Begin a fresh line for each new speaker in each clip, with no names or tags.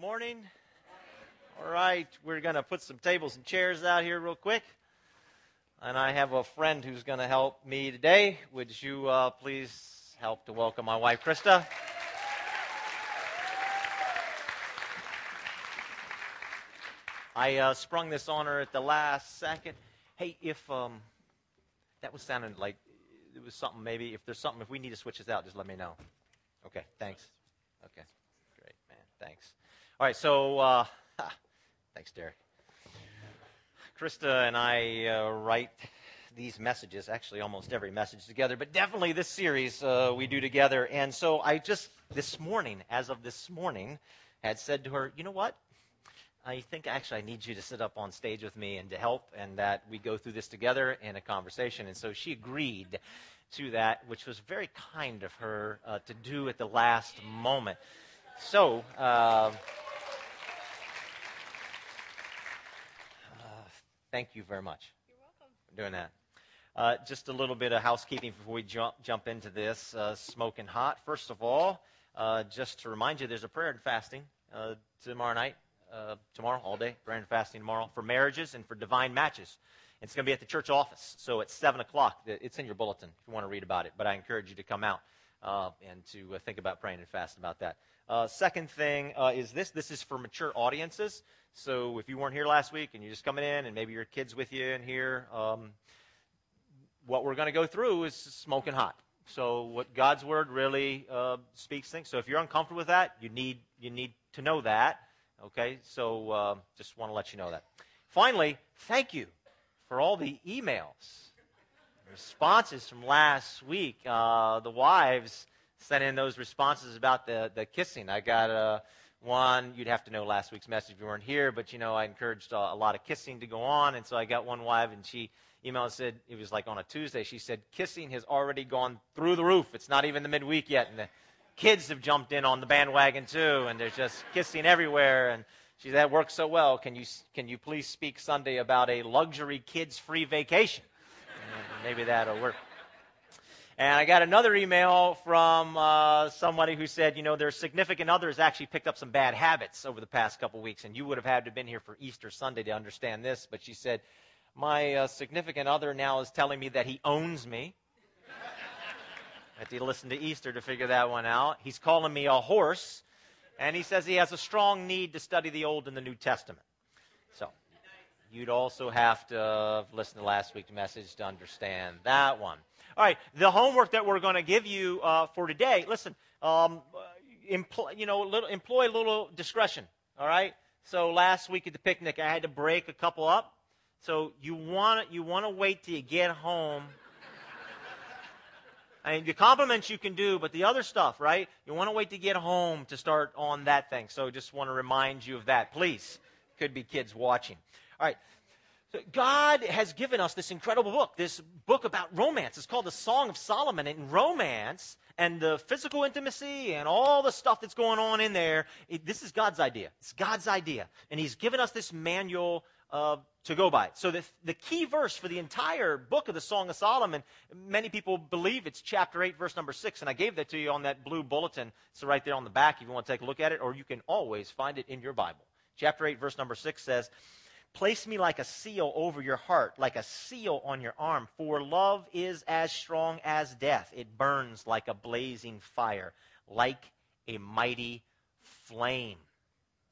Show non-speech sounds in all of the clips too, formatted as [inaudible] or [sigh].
Good morning. All right, we're going to put some tables and chairs out here real quick. And I have a friend who's going to help me today. Would you uh, please help to welcome my wife, Krista? I uh, sprung this on her at the last second. Hey, if um, that was sounding like it was something, maybe if there's something, if we need to switch this out, just let me know. Okay, thanks. Okay, great, man. Thanks. All right, so uh, [laughs] thanks, Derek. Krista and I uh, write these messages, actually almost every message together, but definitely this series uh, we do together. And so I just, this morning, as of this morning, had said to her, you know what? I think actually I need you to sit up on stage with me and to help, and that we go through this together in a conversation. And so she agreed to that, which was very kind of her uh, to do at the last moment. So, uh, thank you very much.
You're welcome.
For doing that. Uh, just a little bit of housekeeping before we jump, jump into this. Uh, smoking hot. First of all, uh, just to remind you, there's a prayer and fasting tomorrow night uh, tomorrow, all day, prayer and fasting tomorrow, for marriages and for divine matches. It's going to be at the church office, so it's 7 o'clock. It's in your bulletin if you want to read about it, but I encourage you to come out uh, and to uh, think about praying and fasting about that. Uh, second thing uh, is this this is for mature audiences. So if you weren't here last week and you're just coming in and maybe your kid's with you in here, um, what we're going to go through is smoking hot. So what God's word really uh, speaks things. So if you're uncomfortable with that, you need you need to know that. Okay, so uh, just want to let you know that. Finally, thank you for all the emails, responses from last week. Uh, the wives sent in those responses about the, the kissing. I got uh, one, you'd have to know last week's message if you weren't here, but you know, I encouraged a lot of kissing to go on, and so I got one wife, and she emailed and said, it was like on a Tuesday, she said, kissing has already gone through the roof. It's not even the midweek yet. And the, kids have jumped in on the bandwagon too, and there's just kissing everywhere. And she said, that works so well. Can you, can you please speak Sunday about a luxury kids free vacation? maybe that'll work. And I got another email from uh, somebody who said, you know, their significant others actually picked up some bad habits over the past couple weeks, and you would have had to have been here for Easter Sunday to understand this. But she said, my uh, significant other now is telling me that he owns me. [laughs] I had to listen to Easter to figure that one out. He's calling me a horse, and he says he has a strong need to study the Old and the New Testament. So, you'd also have to listen to last week's message to understand that one. All right, the homework that we're going to give you uh, for today. Listen, um, employ, you know, little, employ a little discretion. All right. So last week at the picnic, I had to break a couple up. So you want you want to wait till you get home [laughs] I mean, the compliments you can do, but the other stuff, right? You want to wait to get home to start on that thing. So just want to remind you of that. Please. Could be kids watching. All right. God has given us this incredible book, this book about romance. It's called the Song of Solomon. And romance and the physical intimacy and all the stuff that's going on in there, it, this is God's idea. It's God's idea. And He's given us this manual uh, to go by. So the, the key verse for the entire book of the Song of Solomon, many people believe it's chapter 8, verse number 6. And I gave that to you on that blue bulletin. So right there on the back if you want to take a look at it, or you can always find it in your Bible. Chapter 8, verse number 6 says, Place me like a seal over your heart, like a seal on your arm, for love is as strong as death. It burns like a blazing fire, like a mighty flame.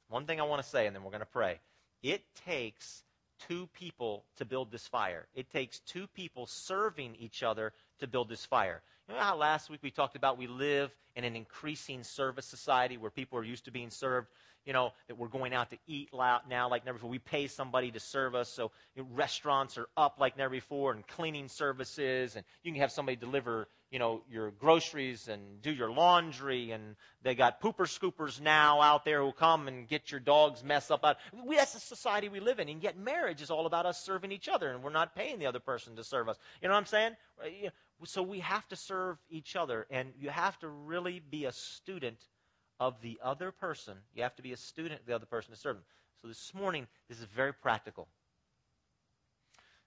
One thing I want to say, and then we're going to pray. It takes two people to build this fire. It takes two people serving each other to build this fire. You know how last week we talked about we live in an increasing service society where people are used to being served? You know, that we're going out to eat now like never before. We pay somebody to serve us. So you know, restaurants are up like never before and cleaning services. And you can have somebody deliver you know, your groceries and do your laundry. And they got pooper scoopers now out there who come and get your dog's mess up. Out. We, that's the society we live in. And yet marriage is all about us serving each other, and we're not paying the other person to serve us. You know what I'm saying? So we have to serve each other, and you have to really be a student of the other person. You have to be a student of the other person to serve them. So this morning, this is very practical.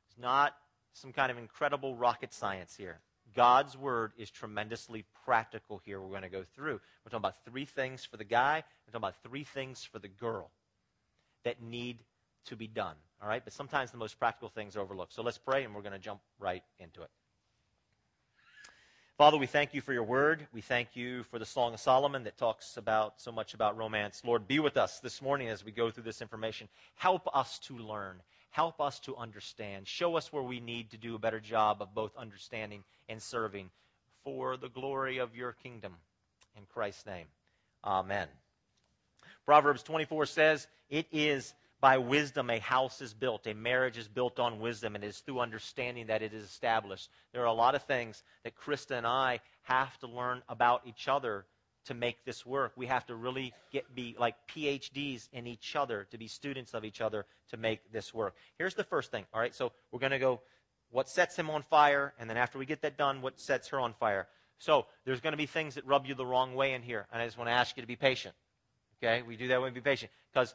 It's not some kind of incredible rocket science here God's word is tremendously practical here. We're going to go through. We're talking about three things for the guy, we're talking about three things for the girl that need to be done. All right? But sometimes the most practical things are overlooked. So let's pray, and we're going to jump right into it. Father, we thank you for your word. We thank you for the Song of Solomon that talks about so much about romance. Lord, be with us this morning as we go through this information. Help us to learn. Help us to understand. Show us where we need to do a better job of both understanding and serving for the glory of your kingdom. In Christ's name, amen. Proverbs 24 says, It is by wisdom a house is built, a marriage is built on wisdom, and it is through understanding that it is established. There are a lot of things that Krista and I have to learn about each other to make this work. We have to really get be like PhDs in each other, to be students of each other to make this work. Here's the first thing. All right, so we're going to go what sets him on fire, and then after we get that done, what sets her on fire. So there's going to be things that rub you the wrong way in here, and I just want to ask you to be patient. Okay, we do that when we be patient because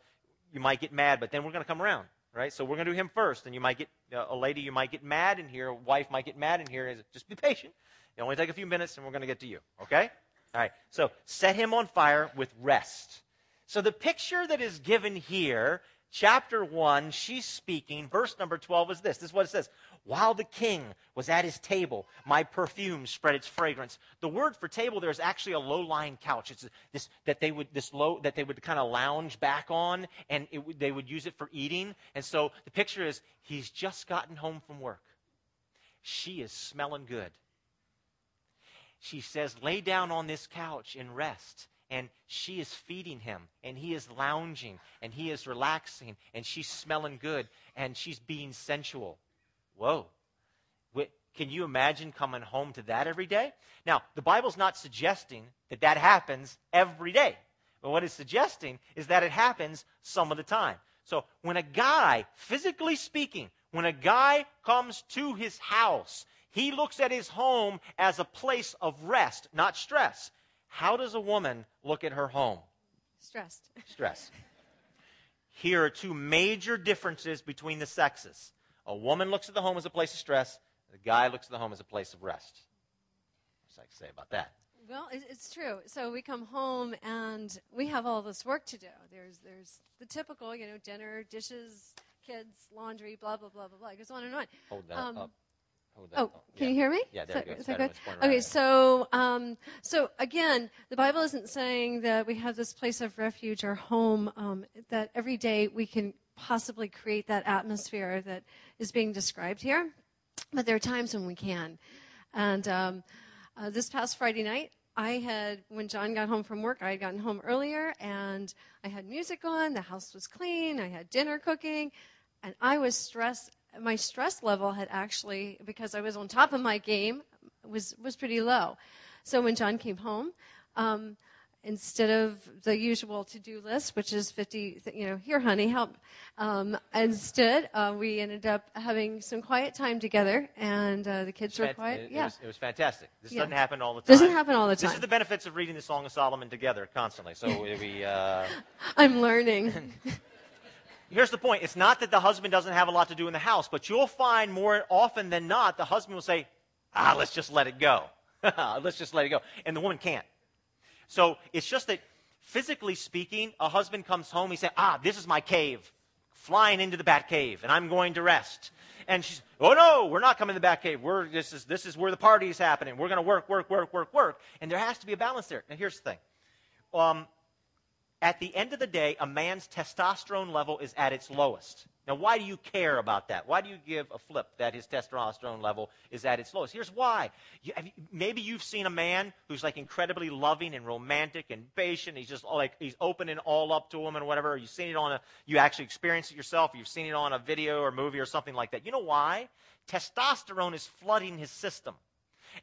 you might get mad, but then we're going to come around, right? So we're going to do him first, and you might get uh, a lady, you might get mad in here, a wife might get mad in here. Just be patient. It only take a few minutes, and we're going to get to you. Okay? All right. So set him on fire with rest. So the picture that is given here, chapter one, she's speaking. Verse number twelve is this. This is what it says. While the king was at his table, my perfume spread its fragrance. The word for table there is actually a low-lying couch. It's this that they would this low that they would kind of lounge back on, and it, they would use it for eating. And so the picture is he's just gotten home from work. She is smelling good. She says, "Lay down on this couch and rest." and she is feeding him and he is lounging and he is relaxing and she's smelling good and she's being sensual Whoa. Can you imagine coming home to that every day? Now, the Bible's not suggesting that that happens every day. But what it's suggesting is that it happens some of the time. So when a guy, physically speaking, when a guy comes to his house, he looks at his home as a place of rest, not stress. How does a woman look at her home?
Stressed.
Stress. Here are two major differences between the sexes. A woman looks at the home as a place of stress. The guy looks at the home as a place of rest. What's I can say about that?
Well, it's true. So we come home and we have all this work to do. There's there's the typical, you know, dinner, dishes, kids, laundry, blah blah blah blah blah. It goes on and on.
Hold that um, up.
Oh, can yeah. you hear me?
Yeah, there
is
that,
that good? Okay, so um, so again, the Bible isn't saying that we have this place of refuge or home um, that every day we can possibly create that atmosphere that is being described here. But there are times when we can. And um, uh, this past Friday night, I had, when John got home from work, I had gotten home earlier and I had music on, the house was clean, I had dinner cooking, and I was stressed. My stress level had actually, because I was on top of my game, was, was pretty low. So when John came home, um, instead of the usual to-do list, which is 50, you know, here, honey, help. Um, instead, uh, we ended up having some quiet time together, and uh, the kids were quiet.
It,
yeah.
It was, it was fantastic. This yeah. doesn't happen all the time.
Doesn't happen all the time.
This is the benefits of reading the Song of Solomon together constantly. So we. Uh... [laughs]
I'm learning. [laughs]
Here's the point. It's not that the husband doesn't have a lot to do in the house, but you'll find more often than not the husband will say, "Ah, let's just let it go. [laughs] let's just let it go," and the woman can't. So it's just that physically speaking, a husband comes home, he says, Ah, this is my cave, flying into the bat cave, and I'm going to rest. And she's, Oh no, we're not coming to the bat cave. We're, this, is, this is where the party is happening. We're going to work, work, work, work, work. And there has to be a balance there. Now, here's the thing. Um, at the end of the day, a man's testosterone level is at its lowest. Now, why do you care about that? Why do you give a flip that his testosterone level is at its lowest? Here's why. You, you, maybe you've seen a man who's like incredibly loving and romantic and patient. He's just like, he's opening all up to women or whatever. You've seen it on a, you actually experienced it yourself. You've seen it on a video or movie or something like that. You know why? Testosterone is flooding his system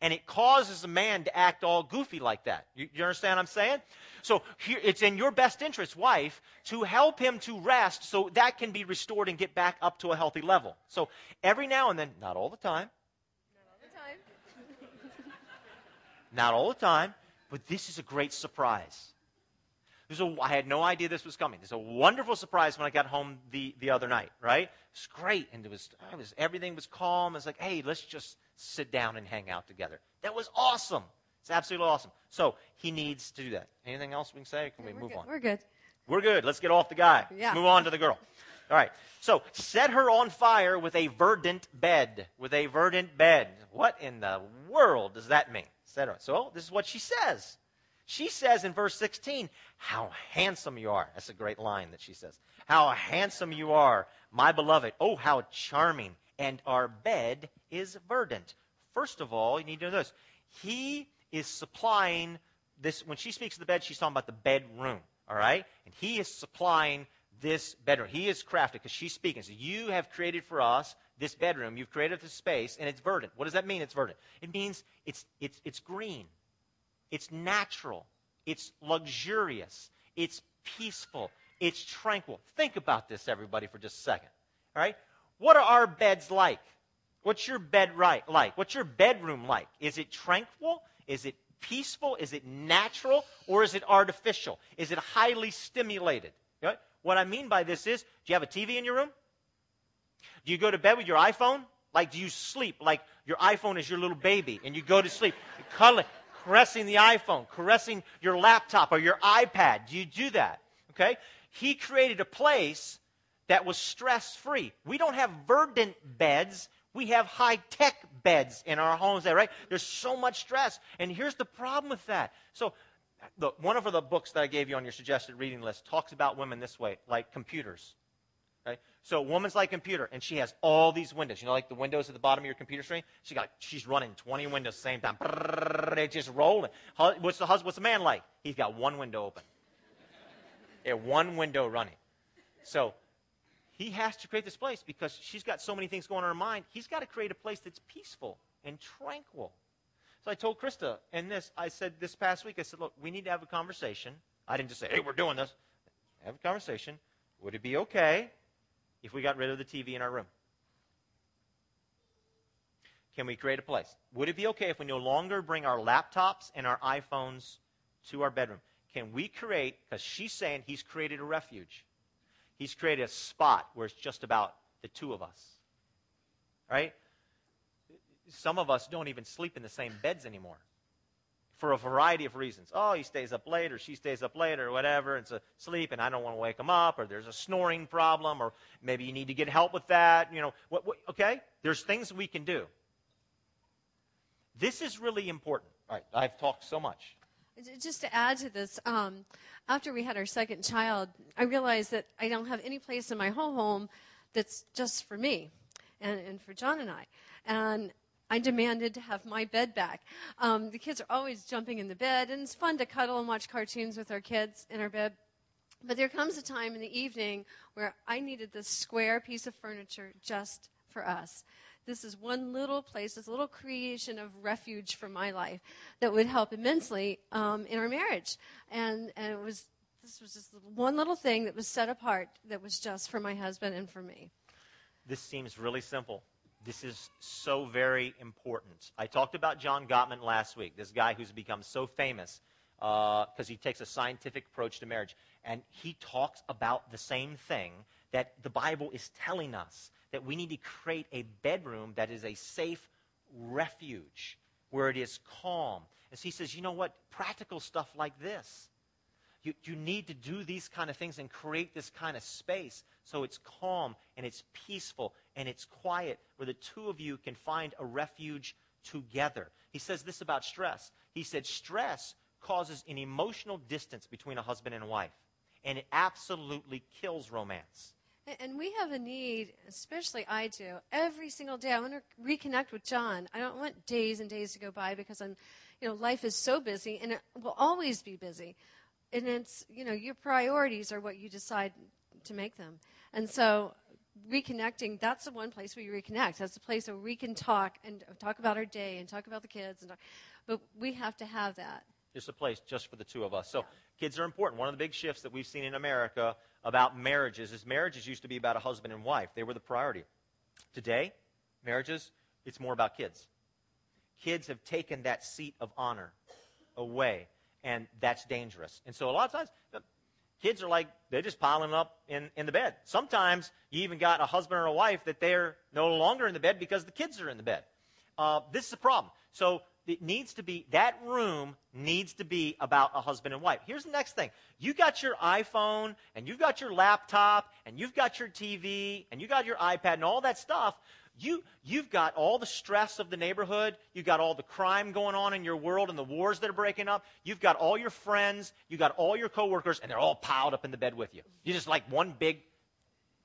and it causes a man to act all goofy like that. You, you understand what I'm saying? So here, it's in your best interest, wife, to help him to rest so that can be restored and get back up to a healthy level. So every now and then, not all the time.
Not all the
time. not all the time, but this is a great surprise. There's a, I had no idea this was coming. There's a wonderful surprise when I got home the, the other night, right? It's great. And it was, it was, everything was calm. It's like, hey, let's just sit down and hang out together. That was awesome. It's absolutely awesome. So he needs to do that. Anything else we can say? Can we
we're
move
good.
on?
We're good.
We're good. Let's get off the guy.
Yeah.
Let's move on to the girl. All right. So set her on fire with a verdant bed. With a verdant bed. What in the world does that mean? Set her. So this is what she says. She says in verse 16, How handsome you are. That's a great line that she says. How handsome you are, my beloved. Oh, how charming. And our bed is verdant. First of all, you need to know this. He is supplying this. When she speaks of the bed, she's talking about the bedroom. All right? And he is supplying this bedroom. He is crafted because she's speaking. So you have created for us this bedroom. You've created this space, and it's verdant. What does that mean? It's verdant. It means it's it's it's green. It's natural. It's luxurious. It's peaceful. It's tranquil. Think about this, everybody, for just a second. All right? What are our beds like? What's your bed right like? What's your bedroom like? Is it tranquil? Is it peaceful? Is it natural? Or is it artificial? Is it highly stimulated? Okay? What I mean by this is, do you have a TV in your room? Do you go to bed with your iPhone? Like, do you sleep like your iPhone is your little baby and you go to sleep cuddling, caressing the iPhone, caressing your laptop or your iPad? Do you do that? Okay? He created a place that was stress free. We don't have verdant beds. We have high tech beds in our homes there, right? There's so much stress. And here's the problem with that. So, look, one of the books that I gave you on your suggested reading list talks about women this way, like computers. So, a woman's like computer, and she has all these windows. You know, like the windows at the bottom of your computer screen? She got, she's running 20 windows at the same time. They're just rolling. What's the, husband, what's the man like? He's got one window open. Yeah, one window running. So, he has to create this place because she's got so many things going on in her mind. He's got to create a place that's peaceful and tranquil. So I told Krista, and this, I said this past week, I said, look, we need to have a conversation. I didn't just say, hey, we're doing this. Have a conversation. Would it be okay if we got rid of the TV in our room? Can we create a place? Would it be okay if we no longer bring our laptops and our iPhones to our bedroom? Can we create, because she's saying he's created a refuge. He's created a spot where it's just about the two of us. Right? Some of us don't even sleep in the same beds anymore for a variety of reasons. Oh, he stays up late or she stays up late or whatever. It's a sleep and I don't want to wake him up or there's a snoring problem or maybe you need to get help with that. You know, what, what, okay? There's things we can do. This is really important. All right, I've talked so much.
Just to add to this, um, after we had our second child, I realized that I don't have any place in my whole home that's just for me and, and for John and I. And I demanded to have my bed back. Um, the kids are always jumping in the bed, and it's fun to cuddle and watch cartoons with our kids in our bed. But there comes a time in the evening where I needed this square piece of furniture just for us. This is one little place, this little creation of refuge for my life that would help immensely um, in our marriage. And, and it was this was just one little thing that was set apart that was just for my husband and for me.
This seems really simple. This is so very important. I talked about John Gottman last week, this guy who's become so famous because uh, he takes a scientific approach to marriage. And he talks about the same thing that the Bible is telling us that we need to create a bedroom that is a safe refuge where it is calm. And so he says, you know what? Practical stuff like this. You, you need to do these kind of things and create this kind of space so it's calm and it's peaceful and it's quiet where the two of you can find a refuge together. He says this about stress. He said, stress causes an emotional distance between a husband and wife, and it absolutely kills romance.
And we have a need, especially I do, every single day. I want to reconnect with John. I don't want days and days to go by because I'm, you know, life is so busy and it will always be busy. And it's, you know, your priorities are what you decide to make them. And so reconnecting, that's the one place where you reconnect. That's the place where we can talk and talk about our day and talk about the kids. And talk, but we have to have that.
It's a place just for the two of us. So yeah. kids are important. One of the big shifts that we've seen in America about marriages is marriages used to be about a husband and wife. They were the priority. Today, marriages, it's more about kids. Kids have taken that seat of honor away, and that's dangerous. And so a lot of times, kids are like, they're just piling up in, in the bed. Sometimes you even got a husband or a wife that they're no longer in the bed because the kids are in the bed. Uh, this is a problem. So it needs to be, that room needs to be about a husband and wife. Here's the next thing. You got your iPhone, and you've got your laptop, and you've got your TV, and you got your iPad, and all that stuff. You, you've got all the stress of the neighborhood. You've got all the crime going on in your world and the wars that are breaking up. You've got all your friends. You've got all your coworkers, and they're all piled up in the bed with you. You're just like one big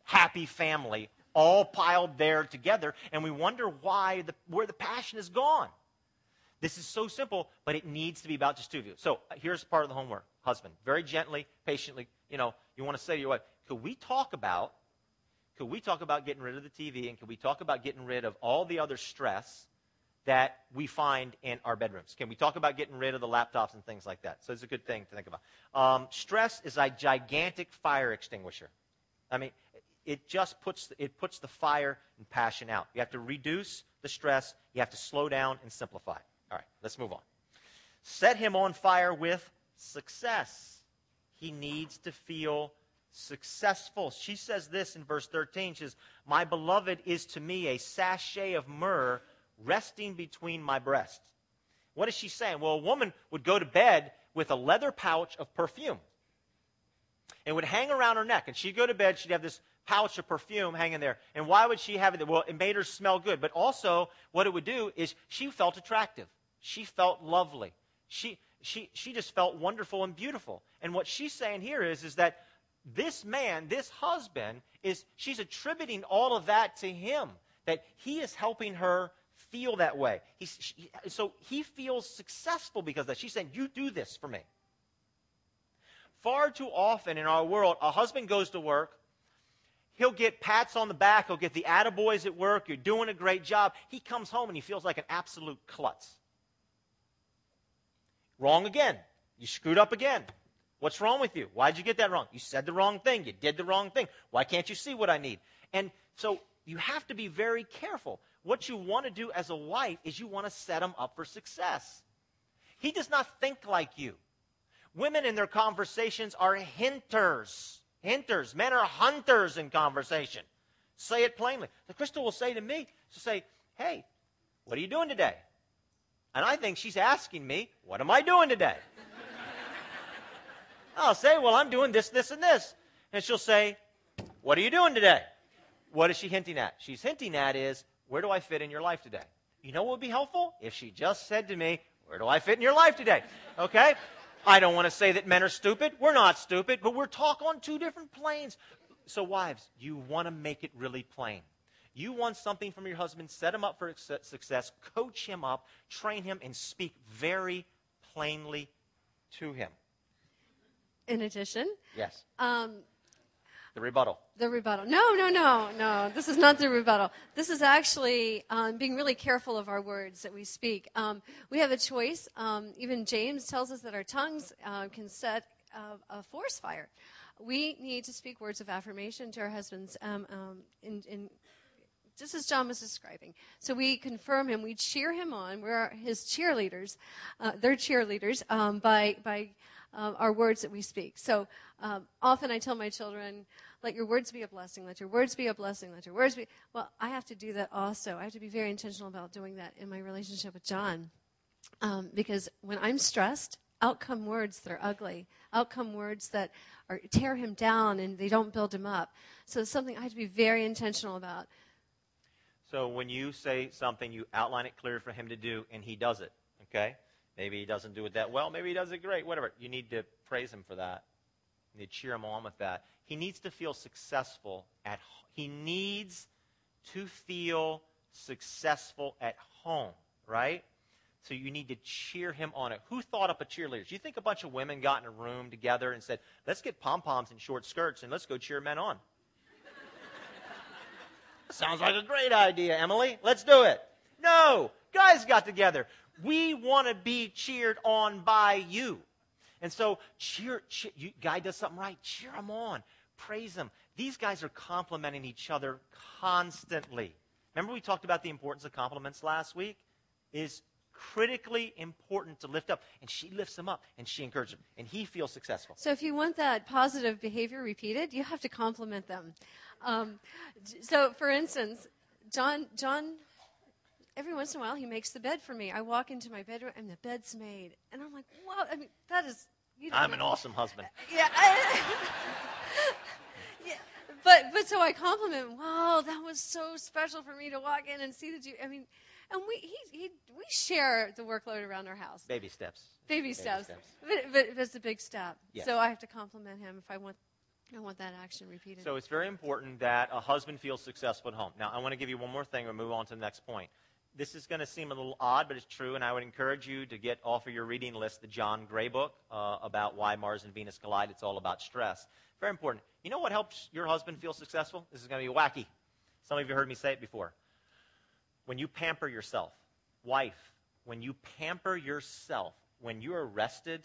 happy family all piled there together, and we wonder why the, where the passion is gone. This is so simple, but it needs to be about just two of you. So uh, here's part of the homework. Husband, very gently, patiently, you know, you want to say to your wife, could we talk about, could we talk about getting rid of the TV and can we talk about getting rid of all the other stress that we find in our bedrooms? Can we talk about getting rid of the laptops and things like that? So it's a good thing to think about. Um, stress is a gigantic fire extinguisher. I mean, it just puts, it puts the fire and passion out. You have to reduce the stress. You have to slow down and simplify. All right, let's move on. Set him on fire with success. He needs to feel successful. She says this in verse 13. She says, My beloved is to me a sachet of myrrh resting between my breasts. What is she saying? Well, a woman would go to bed with a leather pouch of perfume. It would hang around her neck, and she'd go to bed, she'd have this pouch of perfume hanging there. And why would she have it? Well, it made her smell good. But also, what it would do is she felt attractive. She felt lovely. She, she, she just felt wonderful and beautiful. And what she's saying here is, is that this man, this husband, is she's attributing all of that to him. That he is helping her feel that way. He's, she, so he feels successful because that. She's saying, You do this for me. Far too often in our world, a husband goes to work, He'll get pats on the back. He'll get the attaboys at work. You're doing a great job. He comes home and he feels like an absolute klutz. Wrong again. You screwed up again. What's wrong with you? Why'd you get that wrong? You said the wrong thing. You did the wrong thing. Why can't you see what I need? And so you have to be very careful. What you want to do as a wife is you want to set him up for success. He does not think like you. Women in their conversations are hinters. Hinters. Men are hunters in conversation. Say it plainly. The Krista will say to me, she'll say, Hey, what are you doing today? And I think she's asking me, What am I doing today? I'll say, Well, I'm doing this, this, and this. And she'll say, What are you doing today? What is she hinting at? She's hinting at is, Where do I fit in your life today? You know what would be helpful? If she just said to me, Where do I fit in your life today? Okay? I don't want to say that men are stupid. We're not stupid, but we're talking on two different planes. So, wives, you want to make it really plain. You want something from your husband, set him up for success, coach him up, train him, and speak very plainly to him.
In addition,
yes. Um, the rebuttal.
The rebuttal. No, no, no, no. This is not the rebuttal. This is actually um, being really careful of our words that we speak. Um, we have a choice. Um, even James tells us that our tongues uh, can set a, a, forest fire. We need to speak words of affirmation to our husbands um, um, in, in just as John was describing. So we confirm him, we cheer him on. We're his cheerleaders. Uh, they're cheerleaders um, by by uh, our words that we speak. So um, often I tell my children, let your words be a blessing. Let your words be a blessing. Let your words be. Well, I have to do that also. I have to be very intentional about doing that in my relationship with John. Um, because when I'm stressed, out come words that are ugly, out come words that are, tear him down and they don't build him up. So it's something I have to be very intentional about.
So when you say something, you outline it clear for him to do, and he does it. Okay? Maybe he doesn't do it that well. Maybe he does it great. Whatever. You need to praise him for that. You need to cheer him on with that. He needs to feel successful at he needs to feel successful at home, right? So you need to cheer him on it. Who thought up a cheerleader? Do you think a bunch of women got in a room together and said, "Let's get pom poms and short skirts and let's go cheer men on"? [laughs] Sounds like a great idea, Emily. Let's do it. No, guys got together. We want to be cheered on by you. And so, cheer, cheer you, guy does something right, cheer him on, praise him. These guys are complimenting each other constantly. Remember, we talked about the importance of compliments last week? Is critically important to lift up. And she lifts him up and she encourages him, and he feels successful.
So, if you want that positive behavior repeated, you have to compliment them. Um, so, for instance, John, John every once in a while he makes the bed for me. I walk into my bedroom and the bed's made, and I'm like, wow! I mean, that is. You
I'm an awesome husband. [laughs]
Yeah. I, [laughs] yeah. But but so I compliment. Wow, that was so special for me to walk in and see that you. I mean, and we he, he we share the workload around our house.
Baby steps.
Baby, Baby steps. steps. But, but it's a big step.
Yes.
So I have to compliment him if I want I want that action repeated.
So it's very important that a husband feels successful at home. Now, I want to give you one more thing and move on to the next point. This is going to seem a little odd, but it's true, and I would encourage you to get off of your reading list the John Gray book uh, about why Mars and Venus collide. It's all about stress. Very important. You know what helps your husband feel successful? This is going to be wacky. Some of you heard me say it before. When you pamper yourself, wife, when you pamper yourself, when you're rested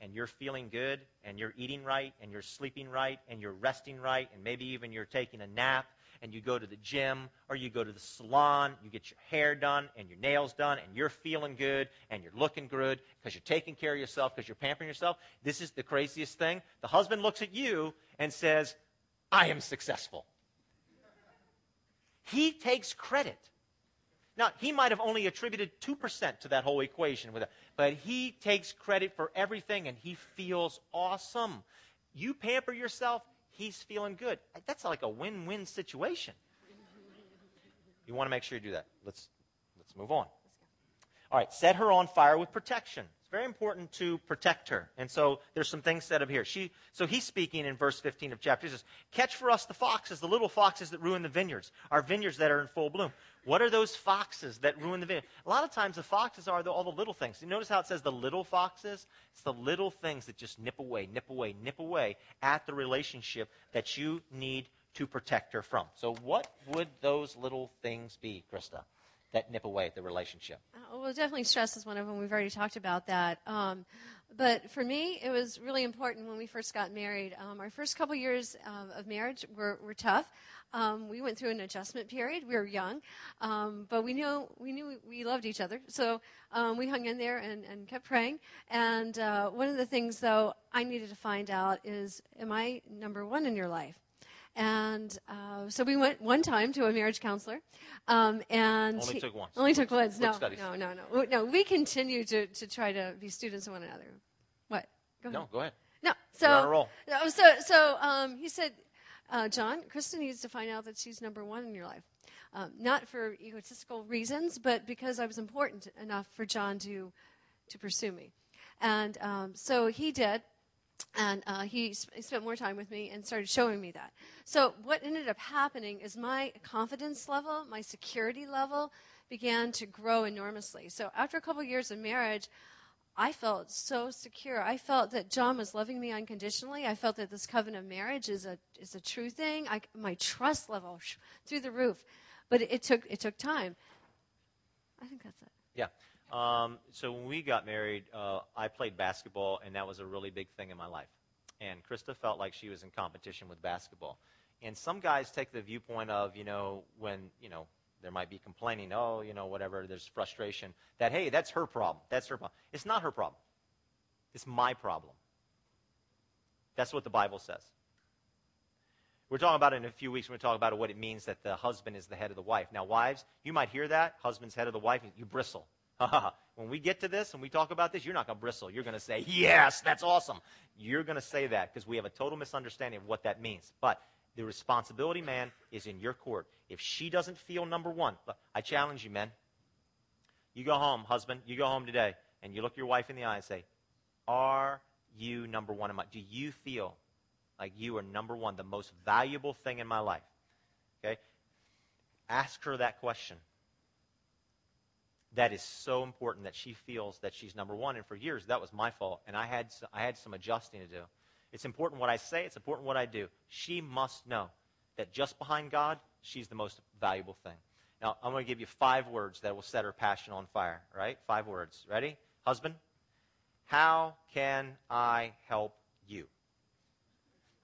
and you're feeling good and you're eating right and you're sleeping right and you're resting right and maybe even you're taking a nap and you go to the gym or you go to the salon, you get your hair done and your nails done and you're feeling good and you're looking good because you're taking care of yourself because you're pampering yourself. This is the craziest thing. The husband looks at you and says, I am successful. He takes credit. Now, he might have only attributed 2% to that whole equation, with it, but he takes credit for everything and he feels awesome. You pamper yourself, he's feeling good. That's like a win win situation. You want to make sure you do that. Let's, let's move on. All right, set her on fire with protection very important to protect her. And so there's some things set up here. She, so he's speaking in verse 15 of chapter. He says, Catch for us the foxes, the little foxes that ruin the vineyards, our vineyards that are in full bloom. What are those foxes that ruin the vineyard? A lot of times the foxes are the, all the little things. You notice how it says the little foxes? It's the little things that just nip away, nip away, nip away at the relationship that you need to protect her from. So what would those little things be, Krista? That nip away at the relationship?
Uh, well, definitely stress is one of them. We've already talked about that. Um, but for me, it was really important when we first got married. Um, our first couple years uh, of marriage were, were tough. Um, we went through an adjustment period. We were young, um, but we knew we knew we loved each other. So um, we hung in there and, and kept praying. And uh, one of the things, though, I needed to find out is, am I number one in your life? And uh, so we went one time to a marriage counselor. Um, and
only he, took once.
Only took once. No, no, no, no, no. We continue to, to try to be students of one another. What?
Go ahead. No, go ahead.
No. So,
You're on a roll.
So, so um, he said, uh, John, Krista needs to find out that she's number one in your life. Um, not for egotistical reasons, but because I was important enough for John to, to pursue me. And um, so he did and uh, he sp- spent more time with me and started showing me that. So what ended up happening is my confidence level, my security level, began to grow enormously. So after a couple years of marriage, I felt so secure. I felt that John was loving me unconditionally. I felt that this covenant of marriage is a is a true thing. I, my trust level sh- through the roof, but it, it took it took time. I think that's it.
Yeah. Um, so when we got married, uh, I played basketball, and that was a really big thing in my life. And Krista felt like she was in competition with basketball. And some guys take the viewpoint of, you know, when, you know, there might be complaining, oh, you know, whatever, there's frustration, that, hey, that's her problem. That's her problem. It's not her problem. It's my problem. That's what the Bible says. We're talking about it in a few weeks. We're going to talk about what it means that the husband is the head of the wife. Now, wives, you might hear that, husband's head of the wife, you bristle. [laughs] when we get to this and we talk about this, you're not going to bristle. You're going to say, Yes, that's awesome. You're going to say that because we have a total misunderstanding of what that means. But the responsibility, man, is in your court. If she doesn't feel number one, I challenge you, men. You go home, husband, you go home today, and you look your wife in the eye and say, Are you number one in my Do you feel like you are number one, the most valuable thing in my life? Okay? Ask her that question that is so important that she feels that she's number one. And for years, that was my fault, and I had, I had some adjusting to do. It's important what I say, it's important what I do. She must know that just behind God, she's the most valuable thing. Now, I'm going to give you five words that will set her passion on fire, right? Five words. Ready? Husband, how can I help you?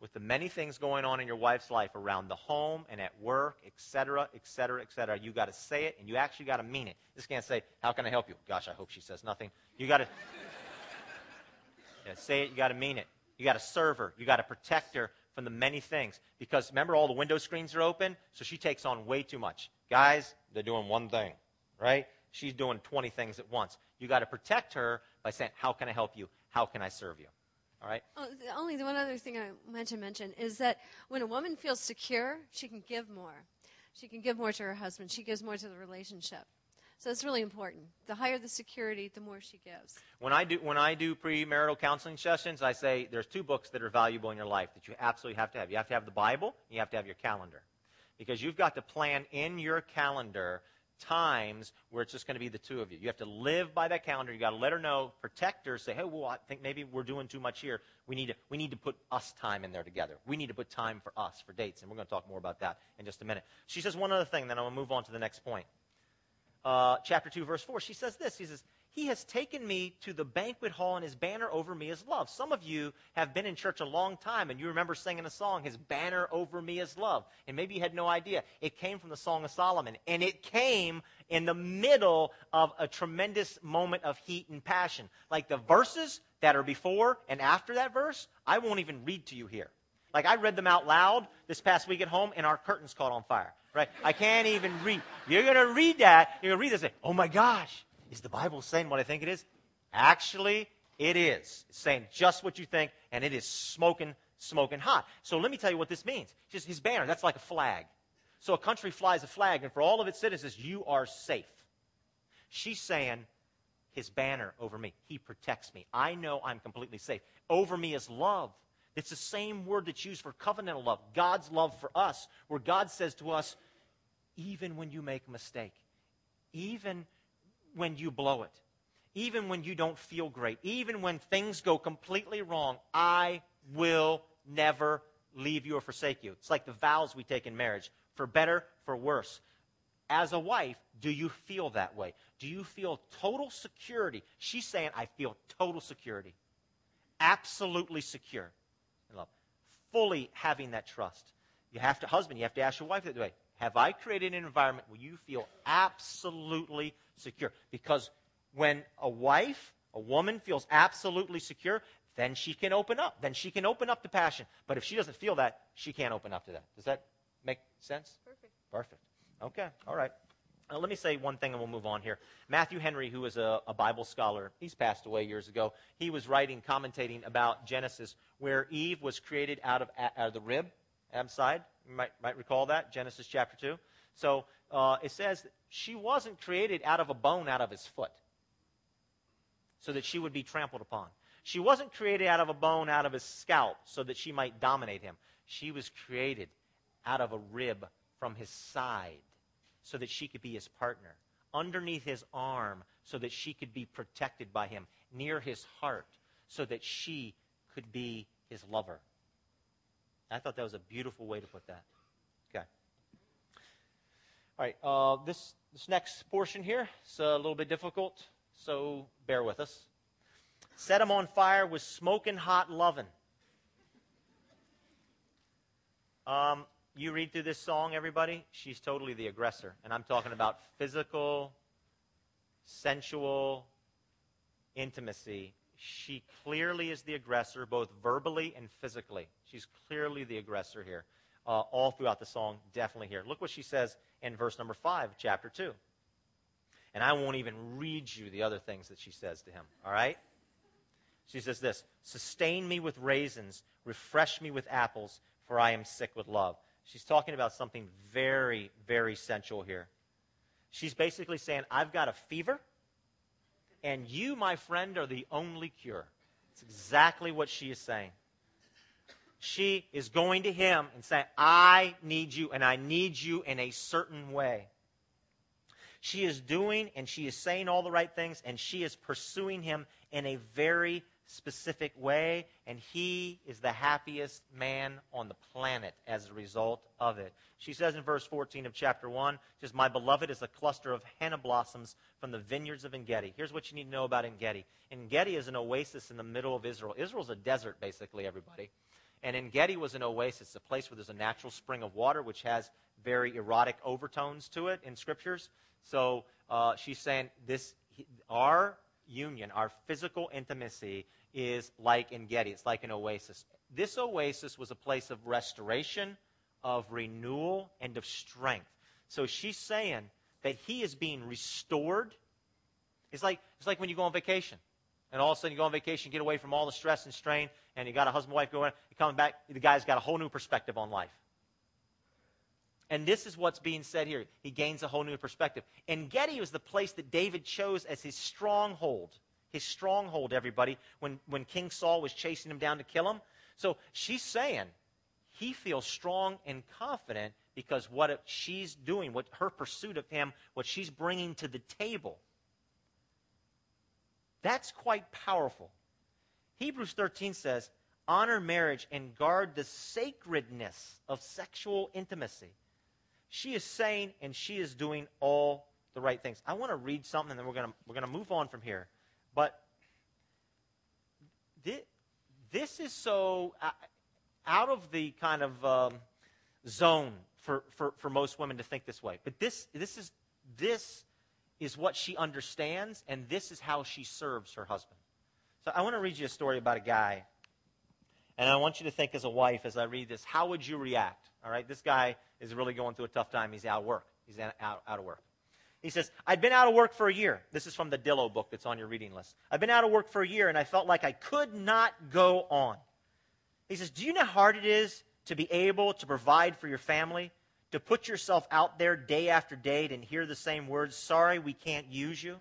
With the many things going on in your wife's life around the home and at work, et cetera, et cetera, et cetera. You got to say it, and you actually got to mean it. Just can't say, "How can I help you?" Gosh, I hope she says nothing. You got to say it. You got to mean it. You got to serve her. You got to protect her from the many things. Because remember, all the window screens are open, so she takes on way too much. Guys, they're doing one thing. right? She's doing 20 things at once. You got to protect her by saying, How can I help you? How can I serve you? All right?
Oh, the only the one other thing I meant to mention is that when a woman feels secure, she can give more. She can give more to her husband. She gives more to the relationship. So it's really important. The higher the security, the more she gives.
When I do when I do premarital counseling sessions, I say there's two books that are valuable in your life that you absolutely have to have. You have to have the Bible, you have to have your calendar. Because you've got to plan in your calendar times where it's just going to be the two of you. You have to live by that calendar. You got to let her know, protect her, say, "Hey, well, I think maybe we're doing too much here. We need to we need to put us time in there together. We need to put time for us for dates." And we're going to talk more about that in just a minute. She says one other thing, then I'm going to move on to the next point uh, chapter 2, verse 4, she says this. She says, He has taken me to the banquet hall, and his banner over me is love. Some of you have been in church a long time, and you remember singing a song, His banner over me is love. And maybe you had no idea. It came from the Song of Solomon, and it came in the middle of a tremendous moment of heat and passion. Like the verses that are before and after that verse, I won't even read to you here. Like I read them out loud this past week at home, and our curtains caught on fire right? I can't even read. You're going to read that. You're going to read this and say, oh my gosh, is the Bible saying what I think it is? Actually, it is. It's saying just what you think, and it is smoking, smoking hot. So let me tell you what this means. Just his banner, that's like a flag. So a country flies a flag, and for all of its citizens, you are safe. She's saying, his banner over me. He protects me. I know I'm completely safe. Over me is love. It's the same word that's used for covenantal love, God's love for us, where God says to us, even when you make a mistake, even when you blow it, even when you don't feel great, even when things go completely wrong, I will never leave you or forsake you. It's like the vows we take in marriage for better, for worse. As a wife, do you feel that way? Do you feel total security? She's saying, I feel total security. Absolutely secure in love. Fully having that trust. You have to, husband, you have to ask your wife that way. Have I created an environment where you feel absolutely secure? Because when a wife, a woman feels absolutely secure, then she can open up. Then she can open up to passion. But if she doesn't feel that, she can't open up to that. Does that make sense?
Perfect.
Perfect. Okay. All right. Now, let me say one thing and we'll move on here. Matthew Henry, who is a, a, Bible scholar, he's passed away years ago. He was writing, commentating about Genesis, where Eve was created out of, out of the rib, Adam's side. Might, might recall that, Genesis chapter 2. So uh, it says she wasn't created out of a bone out of his foot so that she would be trampled upon. She wasn't created out of a bone out of his scalp so that she might dominate him. She was created out of a rib from his side so that she could be his partner, underneath his arm so that she could be protected by him, near his heart so that she could be his lover. I thought that was a beautiful way to put that. Okay. All right, uh, this, this next portion here is a little bit difficult, so bear with us. Set him on fire with smoking hot loving. Um, you read through this song, everybody, she's totally the aggressor. And I'm talking about physical, sensual intimacy. She clearly is the aggressor, both verbally and physically. She's clearly the aggressor here. Uh, all throughout the song, definitely here. Look what she says in verse number 5, chapter 2. And I won't even read you the other things that she says to him, all right? She says this Sustain me with raisins, refresh me with apples, for I am sick with love. She's talking about something very, very sensual here. She's basically saying, I've got a fever, and you, my friend, are the only cure. It's exactly what she is saying. She is going to him and saying, I need you, and I need you in a certain way. She is doing and she is saying all the right things, and she is pursuing him in a very specific way, and he is the happiest man on the planet as a result of it. She says in verse 14 of chapter 1, says, My beloved is a cluster of henna blossoms from the vineyards of Engedi. Here's what you need to know about Engedi. Engedi is an oasis in the middle of Israel. Israel's a desert, basically, everybody. And Engedi was an oasis, a place where there's a natural spring of water, which has very erotic overtones to it in scriptures. So uh, she's saying this, our union, our physical intimacy, is like Engedi. It's like an oasis. This oasis was a place of restoration, of renewal, and of strength. So she's saying that he is being restored. It's like, it's like when you go on vacation. And all of a sudden you go on vacation, get away from all the stress and strain, and you got a husband, wife going, you come back, the guy's got a whole new perspective on life. And this is what's being said here. He gains a whole new perspective. Engedi was the place that David chose as his stronghold. His stronghold, everybody, when, when King Saul was chasing him down to kill him. So she's saying he feels strong and confident because what she's doing, what her pursuit of him, what she's bringing to the table. That's quite powerful. Hebrews 13 says, honor marriage and guard the sacredness of sexual intimacy. She is saying and she is doing all the right things. I want to read something and then we're going to, we're going to move on from here. But this, this is so uh, out of the kind of um, zone for, for, for most women to think this way. But this, this, is, this is what she understands, and this is how she serves her husband. So I want to read you a story about a guy. And I want you to think as a wife, as I read this, how would you react? All right, this guy is really going through a tough time. He's out of work. He's out, out of work. He says, I'd been out of work for a year. This is from the Dillow book that's on your reading list. I've been out of work for a year, and I felt like I could not go on. He says, Do you know how hard it is to be able to provide for your family? To put yourself out there day after day and hear the same words, sorry, we can't use you?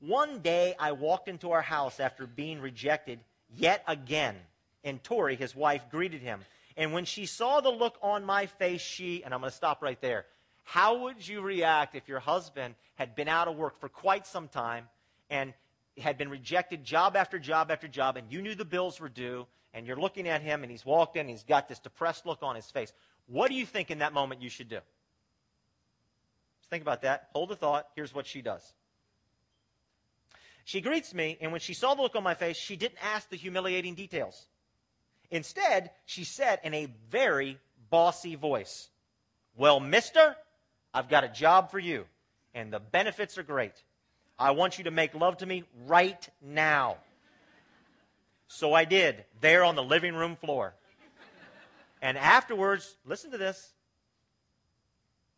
One day I walked into our house after being rejected yet again, and Tori, his wife, greeted him. And when she saw the look on my face, she, and I'm going to stop right there. How would you react if your husband had been out of work for quite some time and had been rejected job after job after job, and you knew the bills were due, and you're looking at him, and he's walked in, and he's got this depressed look on his face? What do you think in that moment you should do? Just think about that. Hold the thought. Here's what she does. She greets me, and when she saw the look on my face, she didn't ask the humiliating details. Instead, she said in a very bossy voice, Well, mister, I've got a job for you, and the benefits are great. I want you to make love to me right now. So I did, there on the living room floor. And afterwards, listen to this.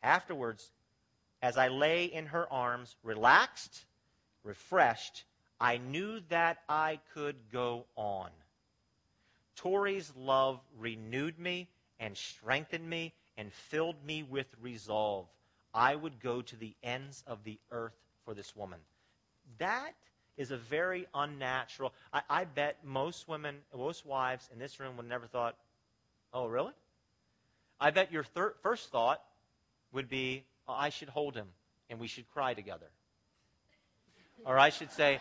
Afterwards, as I lay in her arms, relaxed, refreshed, I knew that I could go on. Tori's love renewed me and strengthened me and filled me with resolve. I would go to the ends of the earth for this woman. That is a very unnatural. I, I bet most women, most wives in this room would never thought, oh, really? I bet your thir- first thought would be, oh, I should hold him and we should cry together. Or I should say,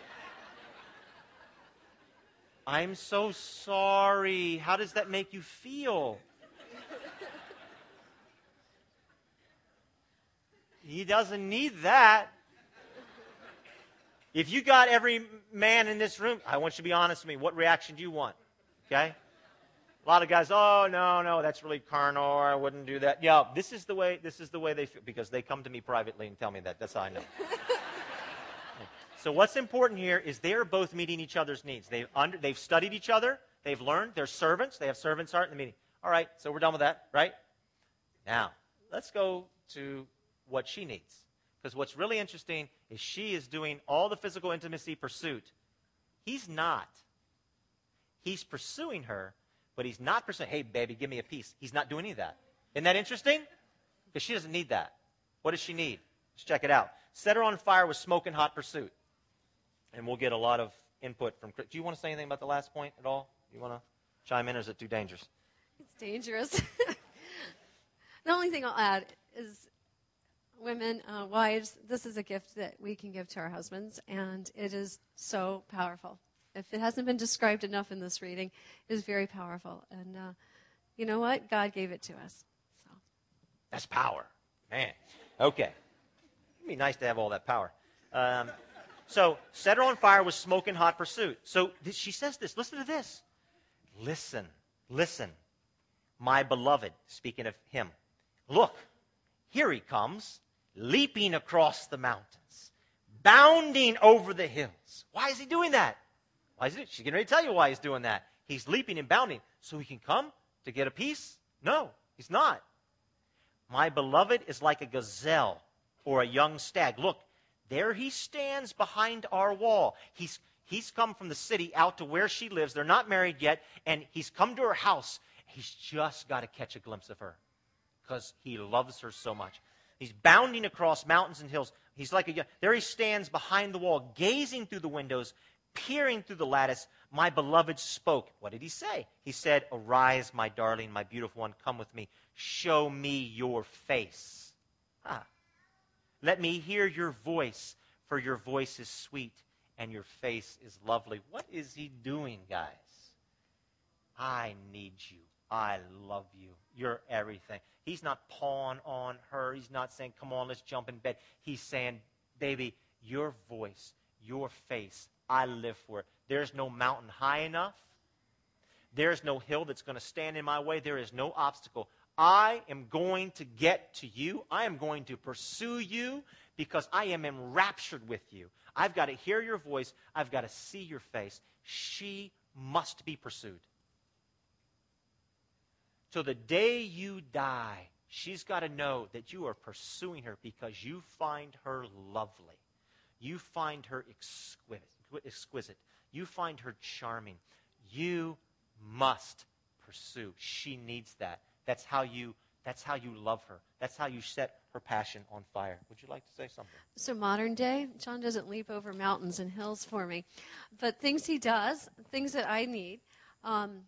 I'm so sorry. How does that make you feel? He doesn't need that. If you got every man in this room, I want you to be honest with me. What reaction do you want? Okay? A lot of guys, oh no, no, that's really carnal. I wouldn't do that. Yeah, this is the way. This is the way they feel because they come to me privately and tell me that. That's how I know. [laughs] So what's important here is they're both meeting each other's needs. They've, under, they've studied each other. They've learned. They're servants. They have servants' heart in the meeting. All right, so we're done with that, right? Now, let's go to what she needs. Because what's really interesting is she is doing all the physical intimacy pursuit. He's not. He's pursuing her, but he's not pursuing, hey, baby, give me a piece. He's not doing any of that. Isn't that interesting? Because she doesn't need that. What does she need? Let's check it out. Set her on fire with smoking hot pursuit and we'll get a lot of input from. Chris. Do you want to say anything about the last point at all? You want to chime in, or is it too dangerous?
It's dangerous. [laughs] the only thing I'll add is women, uh, wives, this is a gift that we can give to our husbands, and it is so powerful. If it hasn't been described enough in this reading, it is very powerful. And uh, you know what? God gave it to us. So.
That's power. Man. Okay. It'd be nice to have all that power. Um, so set her on fire with smoking hot pursuit. So she says this. Listen to this. Listen, listen, my beloved, speaking of him. Look, here he comes, leaping across the mountains, bounding over the hills. Why is he doing that? Why is it? She's ready to tell you why he's doing that. He's leaping and bounding so he can come to get a piece? No, he's not. My beloved is like a gazelle or a young stag. Look, there he stands behind our wall. He's, he's come from the city out to where she lives. They're not married yet, and he's come to her house. He's just got to catch a glimpse of her because he loves her so much. He's bounding across mountains and hills. He's like a there he stands behind the wall, gazing through the windows, peering through the lattice. My beloved spoke. What did he say? He said, Arise, my darling, my beautiful one, come with me. Show me your face. Ah. Let me hear your voice, for your voice is sweet and your face is lovely. What is he doing, guys? I need you. I love you. You're everything. He's not pawing on her. He's not saying, come on, let's jump in bed. He's saying, baby, your voice, your face, I live for it. There's no mountain high enough. There's no hill that's going to stand in my way. There is no obstacle. I am going to get to you. I am going to pursue you because I am enraptured with you. I've got to hear your voice. I've got to see your face. She must be pursued. So the day you die, she's got to know that you are pursuing her because you find her lovely. You find her exquisite. exquisite. You find her charming. You must pursue. She needs that. That's how you that's how you love her. That's how you set her passion on fire. Would you like to say something?
So, modern day, John doesn't leap over mountains and hills for me. But things he does, things that I need, um,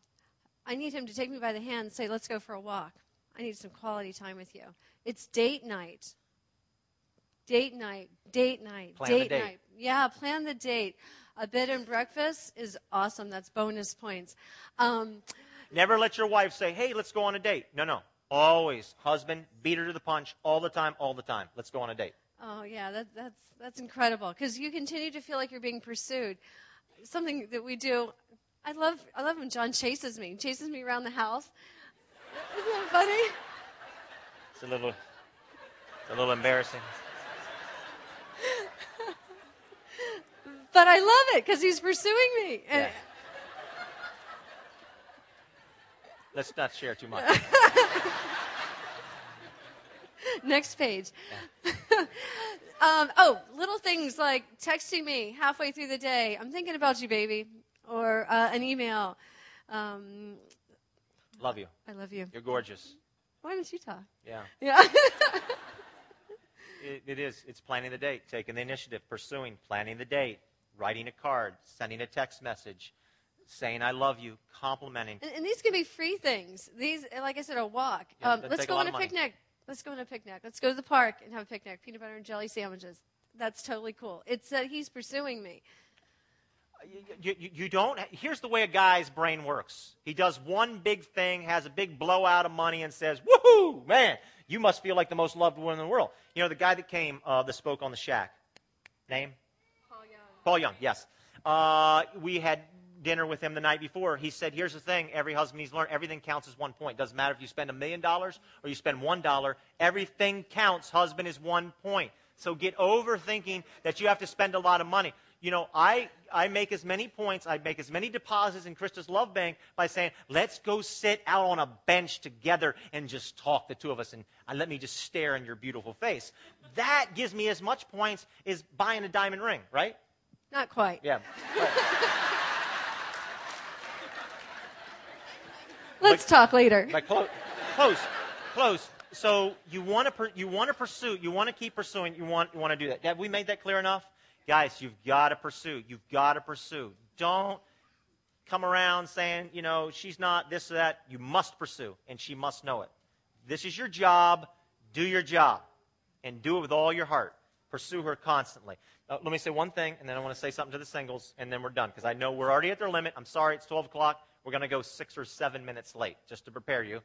I need him to take me by the hand and say, Let's go for a walk. I need some quality time with you. It's date night. Date night, date night,
plan
date,
date
night. Yeah, plan the date. A bed and breakfast is awesome. That's bonus points. Um,
Never let your wife say, hey, let's go on a date. No, no. Always, husband, beat her to the punch all the time, all the time. Let's go on a date.
Oh, yeah, that, that's, that's incredible because you continue to feel like you're being pursued. Something that we do, I love, I love when John chases me, chases me around the house. Isn't that funny?
It's a little, it's a little embarrassing.
but I love it because he's pursuing me.
Yeah. Let's not share too much. [laughs]
Next page. [laughs] um, oh, little things like texting me halfway through the day. I'm thinking about you, baby, or uh, an email. Um,
love you.
I love you.
You're gorgeous.
Why don't you talk?
Yeah.
Yeah. [laughs]
it, it is. It's planning the date, taking the initiative, pursuing, planning the date, writing a card, sending a text message, saying I love you, complimenting.
And, and, these can be free things. These, like I said, a walk.
Yeah,
um, let's go on a
money.
picnic. Let's go on a picnic. Let's go to the park and have a picnic. Peanut butter and jelly sandwiches. That's totally cool. It's that he's pursuing me.
You, you, you, don't. Here's the way a guy's brain works. He does one big thing, has a big blowout of money, and says, "Woohoo, man! You must feel like the most loved one in the world." You know, the guy that came, uh, that spoke on the shack. Name?
Paul Young.
Paul Young. Yes. Uh, we had dinner with him the night before, he said, Here's the thing every husband needs to learn everything counts as one point. Doesn't matter if you spend a million dollars or you spend one dollar, everything counts. Husband is one point. So get over thinking that you have to spend a lot of money. You know, I, I make as many points, I make as many deposits in Krista's Love Bank by saying, let's go sit out on a bench together and just talk, the two of us, and, let me just stare in your beautiful face. That gives me as much points as buying a diamond ring, right?
Not quite.
Yeah. Right. [laughs]
Let's talk later.
Like close, close, close. So you want to per, you want to pursue, you want to keep pursuing, you want you want to do that. Have we made that clear enough, guys? You've got to pursue. You've got to pursue. Don't come around saying you know she's not this or that. You must pursue, and she must know it. This is your job. Do your job, and do it with all your heart. Pursue her constantly. Uh, let me say one thing, and then I want to say something to the singles, and then we're done because I know we're already at their limit. I'm sorry, it's 12 o'clock. We're going to go six or seven minutes late just to prepare you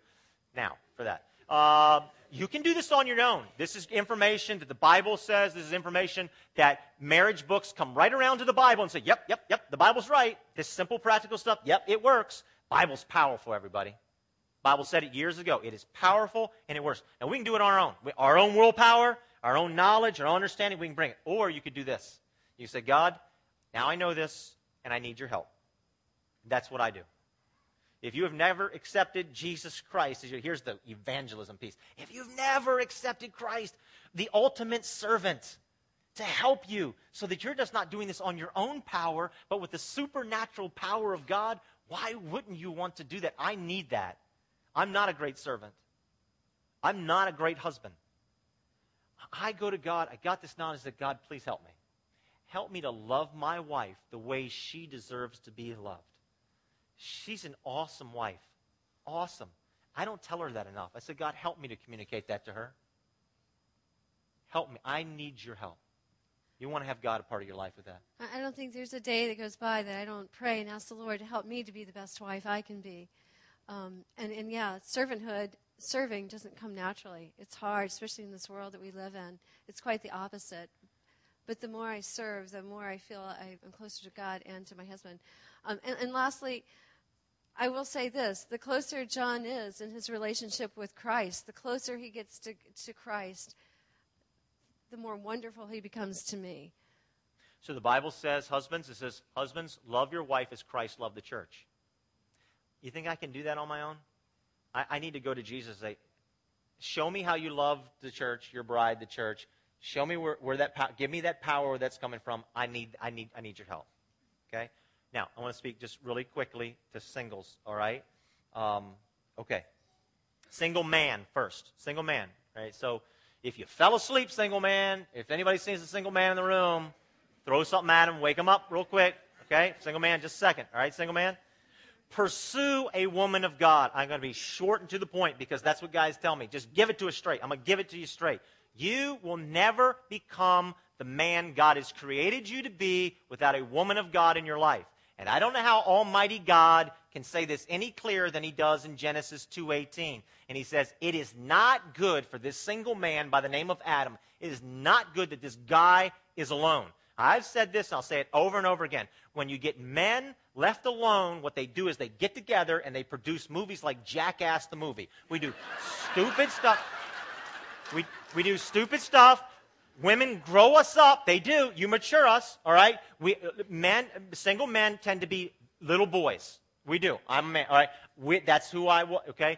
now for that. Uh, you can do this on your own. This is information that the Bible says. This is information that marriage books come right around to the Bible and say, yep, yep, yep, the Bible's right. This simple, practical stuff, yep, it works. Bible's powerful, everybody. Bible said it years ago. It is powerful and it works. And we can do it on our own. Our own willpower, our own knowledge, our own understanding, we can bring it. Or you could do this. You say, God, now I know this and I need your help. That's what I do. If you have never accepted Jesus Christ, here's the evangelism piece. If you've never accepted Christ, the ultimate servant, to help you so that you're just not doing this on your own power, but with the supernatural power of God, why wouldn't you want to do that? I need that. I'm not a great servant. I'm not a great husband. I go to God, I got this knowledge that God, please help me. Help me to love my wife the way she deserves to be loved. She's an awesome wife. Awesome. I don't tell her that enough. I said, God, help me to communicate that to her. Help me. I need your help. You want to have God a part of your life with that.
I don't think there's a day that goes by that I don't pray and ask the Lord to help me to be the best wife I can be. Um, and, and yeah, servanthood, serving doesn't come naturally. It's hard, especially in this world that we live in. It's quite the opposite. But the more I serve, the more I feel I'm closer to God and to my husband. Um, and, and lastly, I will say this the closer John is in his relationship with Christ, the closer he gets to, to Christ, the more wonderful he becomes to me.
So the Bible says, husbands, it says, husbands, love your wife as Christ loved the church. You think I can do that on my own? I, I need to go to Jesus and say, show me how you love the church, your bride, the church. Show me where, where that give me that power where that's coming from. I need, I need, I need your help. Okay? Now, I want to speak just really quickly to singles, all right? Um, okay. Single man first. Single man, right? So if you fell asleep, single man, if anybody sees a single man in the room, throw something at him, wake him up real quick, okay? Single man, just a second, all right, single man? Pursue a woman of God. I'm going to be short and to the point because that's what guys tell me. Just give it to us straight. I'm going to give it to you straight. You will never become the man God has created you to be without a woman of God in your life. And I don't know how Almighty God can say this any clearer than he does in Genesis 2:18. And he says, "It is not good for this single man by the name of Adam. It is not good that this guy is alone." I've said this, and I'll say it over and over again. When you get men left alone, what they do is they get together and they produce movies like Jackass the movie. We do stupid stuff. We, we do stupid stuff Women grow us up. They do. You mature us, all right? We, uh, men, single men tend to be little boys. We do. I'm a man, all right? We, that's who I was, okay?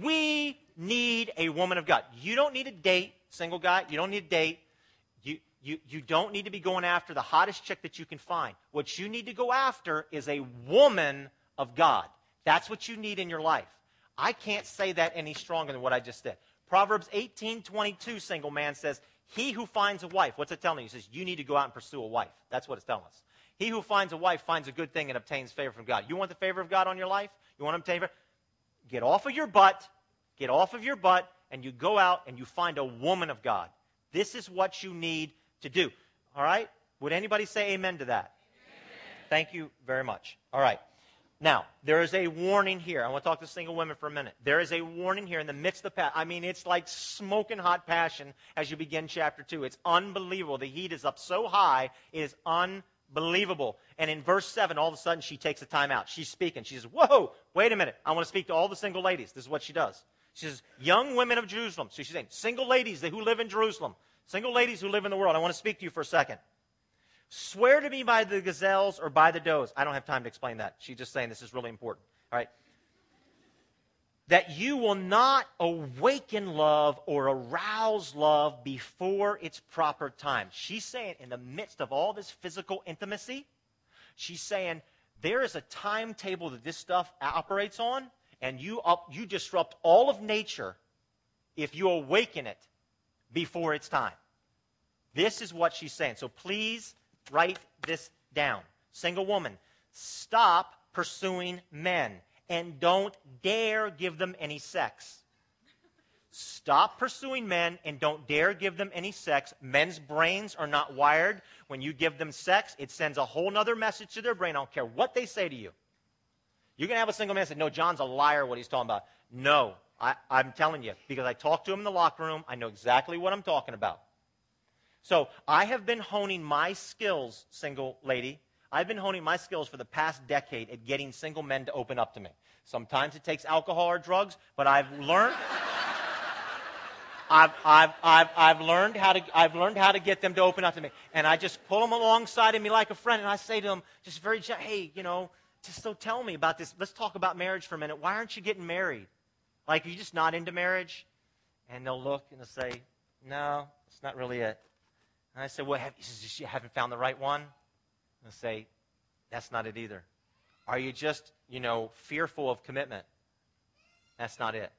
We need a woman of God. You don't need a date, single guy. You don't need a date. You, you, you don't need to be going after the hottest chick that you can find. What you need to go after is a woman of God. That's what you need in your life. I can't say that any stronger than what I just did. Proverbs 18:22 single man says, he who finds a wife, what's it telling you? He says, you need to go out and pursue a wife. That's what it's telling us. He who finds a wife finds a good thing and obtains favor from God. You want the favor of God on your life? You want to obtain favor? Get off of your butt, get off of your butt, and you go out and you find a woman of God. This is what you need to do. All right? Would anybody say amen to that? Amen. Thank you very much. All right. Now, there is a warning here. I want to talk to single women for a minute. There is a warning here in the midst of, pa- I mean, it's like smoking hot passion as you begin chapter 2. It's unbelievable. The heat is up so high, it is unbelievable. And in verse 7, all of a sudden, she takes a time out. She's speaking. She says, Whoa, wait a minute. I want to speak to all the single ladies. This is what she does. She says, Young women of Jerusalem. So she's saying, Single ladies who live in Jerusalem, single ladies who live in the world. I want to speak to you for a second. Swear to me by the gazelles or by the does. I don't have time to explain that. She's just saying this is really important. All right. That you will not awaken love or arouse love before its proper time. She's saying, in the midst of all this physical intimacy, she's saying there is a timetable that this stuff operates on, and you, up, you disrupt all of nature if you awaken it before its time. This is what she's saying. So please Write this down. Single woman, stop pursuing men and don't dare give them any sex. Stop pursuing men and don't dare give them any sex. Men's brains are not wired. When you give them sex, it sends a whole other message to their brain. I don't care what they say to you. You can have a single man say, No, John's a liar, what he's talking about. No, I, I'm telling you, because I talked to him in the locker room. I know exactly what I'm talking about. So I have been honing my skills, single lady. I've been honing my skills for the past decade at getting single men to open up to me. Sometimes it takes alcohol or drugs, but I've learned. I've, I've, I've, I've, learned how to, I've learned how to get them to open up to me. And I just pull them alongside of me like a friend, and I say to them, just very hey, you know, just so tell me about this. Let's talk about marriage for a minute. Why aren't you getting married? Like, are you just not into marriage? And they'll look and they'll say, no, it's not really it. And I said, well, have, you haven't found the right one? And they'll say, that's not it either. Are you just, you know, fearful of commitment? That's not it.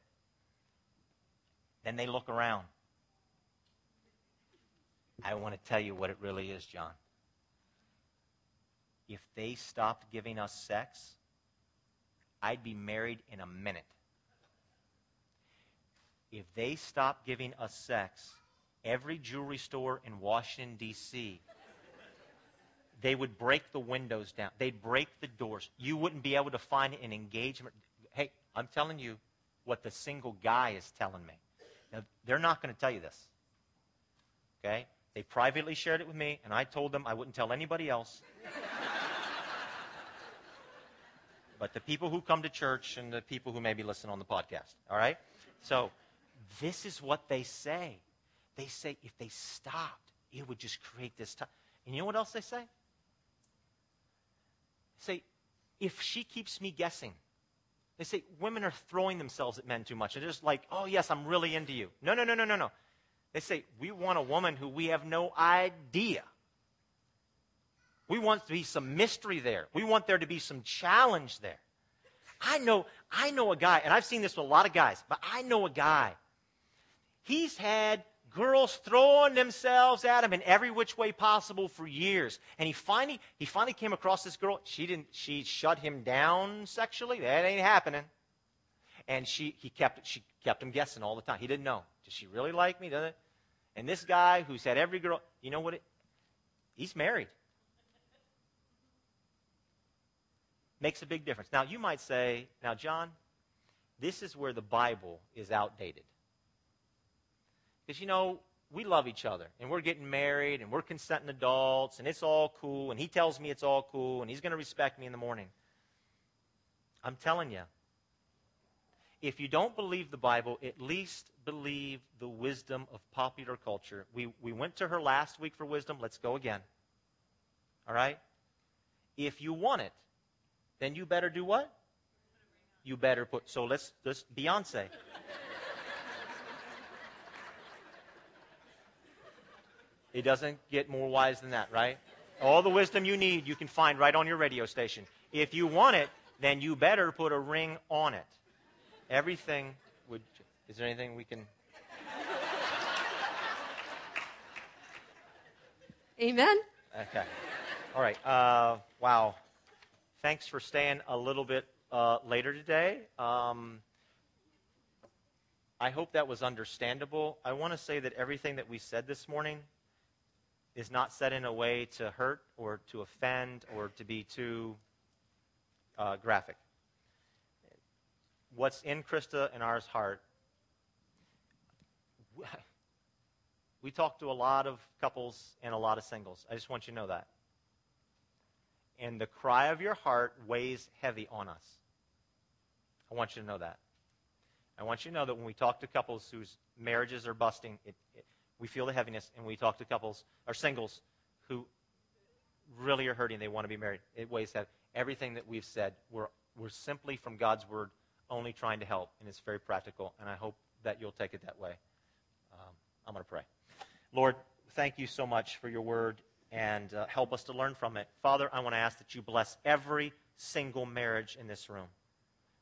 Then they look around. I want to tell you what it really is, John. If they stopped giving us sex, I'd be married in a minute. If they stopped giving us sex, every jewelry store in Washington, D.C., they would break the windows down. They'd break the doors. You wouldn't be able to find an engagement. Hey, I'm telling you what the single guy is telling me. Now, they're not going to tell you this. Okay? They privately shared it with me, and I told them I wouldn't tell anybody else. [laughs] but the people who come to church and the people who maybe listen on the podcast. All right? So, this is what they say. They say if they stopped, it would just create this time. And you know what else they say? They say, if she keeps me guessing, they say women are throwing themselves at men too much. They're just like, oh, yes, I'm really into you. No, no, no, no, no, no. They say, we want a woman who we have no idea. We want to be some mystery there. We want there to be some challenge there. I know, I know a guy, and I've seen this with a lot of guys, but I know a guy. He's had girls throwing themselves at him in every which way possible for years. And he finally, he finally came across this girl. She didn't, she shut him down sexually. That ain't happening. And she, he kept, she kept him guessing all the time. He didn't know. Does she really like me? Does it? And this guy who's had every girl, you know what? It, he's married. Makes a big difference. Now, you might say, now, John, this is where the Bible is outdated. Because, you know, we love each other and we're getting married and we're consenting adults and it's all cool and he tells me it's all cool and he's going to respect me in the morning. I'm telling you, if you don't believe the Bible, at least believe the wisdom of popular culture. We, we went to her last week for wisdom. Let's go again. All right? If you want it, then you better do what? You better put. So let's, let's Beyonce. It doesn't get more wise than that, right? All the wisdom you need, you can find right on your radio station. If you want it, then you better put a ring on it everything would. Is there anything we can?
Amen.
Okay. All right. Uh, wow. Thanks for staying a little bit uh, later today. Um, I hope that was understandable. I want to say that everything that we said this morning is not said in a way to hurt or to offend or to be too uh, graphic what's in Krista and ours heart. We talk to a lot of couples and a lot of singles. I just want you to know that. And the cry of your heart weighs heavy on us. I want you to know that. I want you to know that when we talk to couples whose marriages are busting, it, it, we feel the heaviness. And we talk to couples or singles who really are hurting, they want to be married. It weighs heavy. Everything that we've said, we're, we're simply from God's word only trying to help, and it's very practical, and I hope that you'll take it that way. Um, I'm going to pray. Lord, thank you so much for your word and uh, help us to learn from it. Father, I want to ask that you bless every single marriage in this room.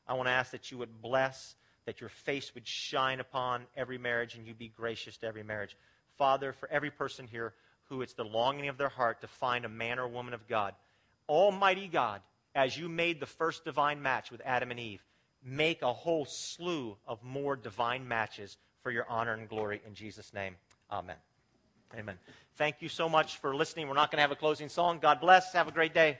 I want to ask that you would bless, that your face would shine upon every marriage and you be gracious to every marriage. Father, for every person here who it's the longing of their heart to find a man or woman of God, Almighty God, as you made the first divine match with Adam and Eve, make a whole slew of more divine matches for your honor and glory in Jesus' name. Amen. Amen. Thank you so much for listening. We're not going to have a closing song. God bless. Have a great day.